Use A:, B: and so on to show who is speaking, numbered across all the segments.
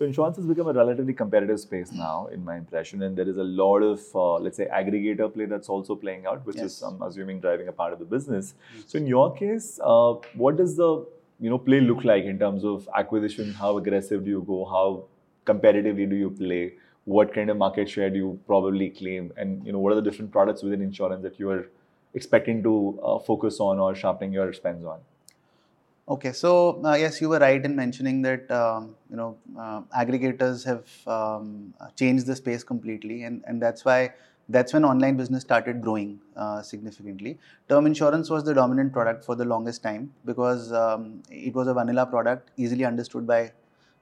A: So insurance has become a relatively competitive space now, in my impression, and there is a lot of, uh, let's say, aggregator play that's also playing out, which
B: Yes.
A: is, I'm assuming, driving a part of the business. So in your case, uh, what does the you know play look like in terms of acquisition? How aggressive do you go? How competitively do you play? What kind of market share do you probably claim? And you know, what are the different products within insurance that you are expecting to uh, focus on or sharpening your spends on?
B: Okay, so uh, yes, you were right in mentioning that um, you know uh, aggregators have um, changed the space completely, and and that's why that's when online business started growing uh, significantly. Term insurance was the dominant product for the longest time because um, it was a vanilla product, easily understood by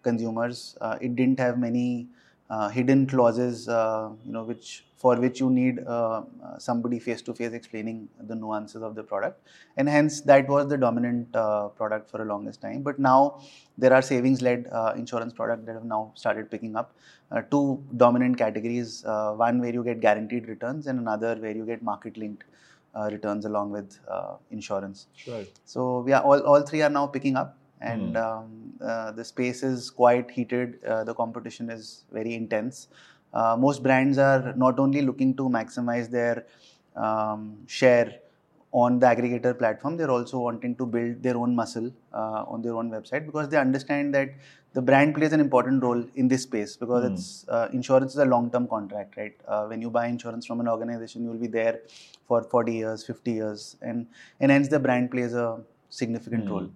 B: consumers. Uh, it didn't have many hidden clauses, uh, you know, which for which you need uh, uh, somebody face to face explaining the nuances of the product, and hence that was the dominant uh, product for the longest time. But now there are savings-led uh, insurance products that have now started picking up. Uh, two dominant categories: uh, one where you get guaranteed returns, and another where you get market-linked uh, returns along with uh, insurance.
A: Sure.
B: So yeah, all, all three are now picking up, and
A: Hmm.
B: um, uh, the space is quite heated. Uh, the competition is very intense. Uh, most brands are not only looking to maximize their um, share on the aggregator platform, they're also wanting to build their own muscle uh, on their own website because they understand that the brand plays an important role in this space because
A: Hmm.
B: it's uh, insurance is a long-term contract, right? Uh, when you buy insurance from an organization, you will be there for 40 years, 50 years, and and hence the brand plays a significant
A: Hmm.
B: role.